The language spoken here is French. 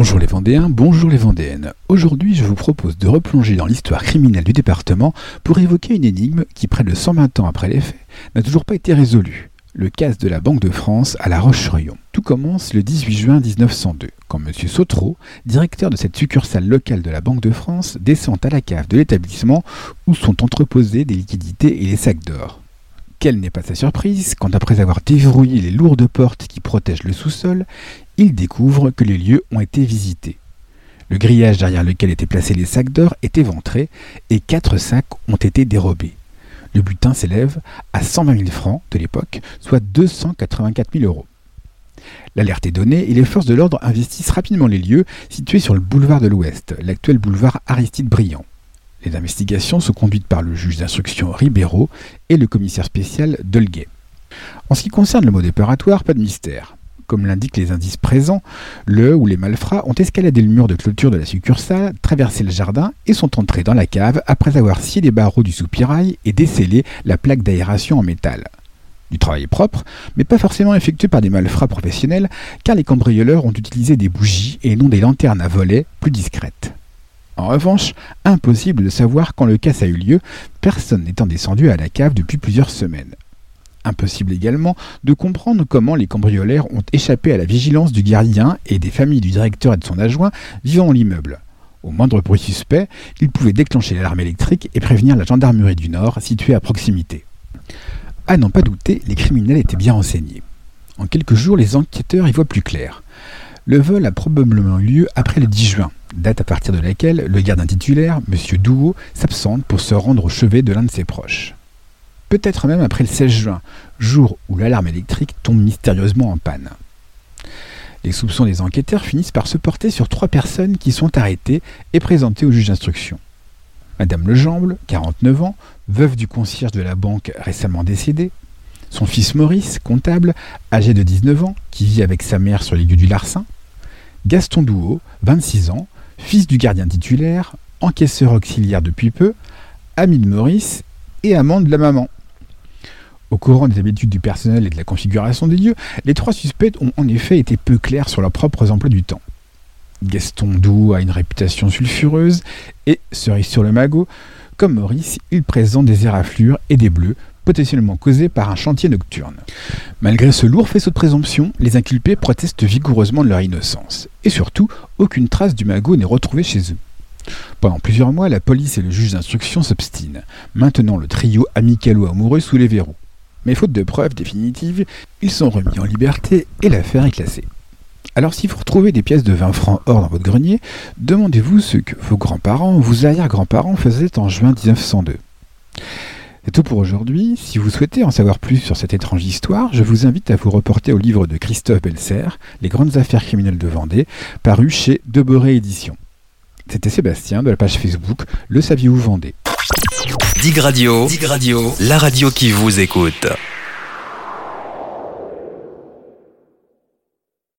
Bonjour les Vendéens, bonjour les Vendéennes. Aujourd'hui, je vous propose de replonger dans l'histoire criminelle du département pour évoquer une énigme qui, près de 120 ans après les faits, n'a toujours pas été résolue. Le casse de la Banque de France à La Roche-sur-Yon. Tout commence le 18 juin 1902, quand M. Sautreau, directeur de cette succursale locale de la Banque de France, descend à la cave de l'établissement où sont entreposés des liquidités et les sacs d'or. Quelle n'est pas sa surprise quand, après avoir déverrouillé les lourdes portes qui protègent le sous-sol, il découvre que les lieux ont été visités. Le grillage derrière lequel étaient placés les sacs d'or est éventré et quatre sacs ont été dérobés. Le butin s'élève à 120 000 francs de l'époque, soit 284 000 euros. L'alerte est donnée et les forces de l'ordre investissent rapidement les lieux situés sur le boulevard de l'Ouest, l'actuel boulevard Aristide Briand. Les investigations sont conduites par le juge d'instruction Ribeiro et le commissaire spécial Dolguet. En ce qui concerne le mot déparatoire, pas de mystère. Comme l'indiquent les indices présents, le ou les malfrats ont escaladé le mur de clôture de la succursale, traversé le jardin et sont entrés dans la cave après avoir scié les barreaux du soupirail et décellé la plaque d'aération en métal. Du travail propre, mais pas forcément effectué par des malfrats professionnels, car les cambrioleurs ont utilisé des bougies et non des lanternes à volets plus discrètes. En revanche, impossible de savoir quand le casse a eu lieu, personne n'étant descendu à la cave depuis plusieurs semaines. Impossible également de comprendre comment les cambriolaires ont échappé à la vigilance du gardien et des familles du directeur et de son adjoint vivant dans l'immeuble. Au moindre bruit suspect, ils pouvaient déclencher l'alarme électrique et prévenir la gendarmerie du Nord située à proximité. À n'en pas douter, les criminels étaient bien renseignés. En quelques jours, les enquêteurs y voient plus clair. Le vol a probablement eu lieu après le 10 juin, date à partir de laquelle le gardien titulaire, M. Douot, s'absente pour se rendre au chevet de l'un de ses proches. Peut-être même après le 16 juin, jour où l'alarme électrique tombe mystérieusement en panne. Les soupçons des enquêteurs finissent par se porter sur trois personnes qui sont arrêtées et présentées au juge d'instruction. Madame Lejamble, 49 ans, veuve du concierge de la banque récemment décédé, son fils Maurice, comptable, âgé de 19 ans, qui vit avec sa mère sur les lieux du Larcin, Gaston Douot, 26 ans, fils du gardien titulaire, encaisseur auxiliaire depuis peu, ami de Maurice et amant de la maman. Au courant des habitudes du personnel et de la configuration des lieux, les trois suspects ont en effet été peu clairs sur leurs propres emplois du temps. Gaston Doux a une réputation sulfureuse et, cerise sur le magot, comme Maurice, il présente des éraflures et des bleus potentiellement causés par un chantier nocturne. Malgré ce lourd faisceau de présomption, les inculpés protestent vigoureusement de leur innocence. Et surtout, aucune trace du magot n'est retrouvée chez eux. Pendant plusieurs mois, la police et le juge d'instruction s'obstinent, maintenant le trio amicalo-amoureux sous les verrous. Mais faute de preuves définitives, ils sont remis en liberté et l'affaire est classée. Alors si vous retrouvez des pièces de 20 francs or dans votre grenier, demandez-vous ce que vos grands-parents vos arrière-grands-parents faisaient en juin 1902. C'est tout pour aujourd'hui. Si vous souhaitez en savoir plus sur cette étrange histoire, je vous invite à vous reporter au livre de Christophe Belser, Les grandes affaires criminelles de Vendée, paru chez Deboré Éditions. C'était Sébastien de la page Facebook Le Saviez-vous Vendée? Dig Radio, Dig Radio, la radio qui vous écoute.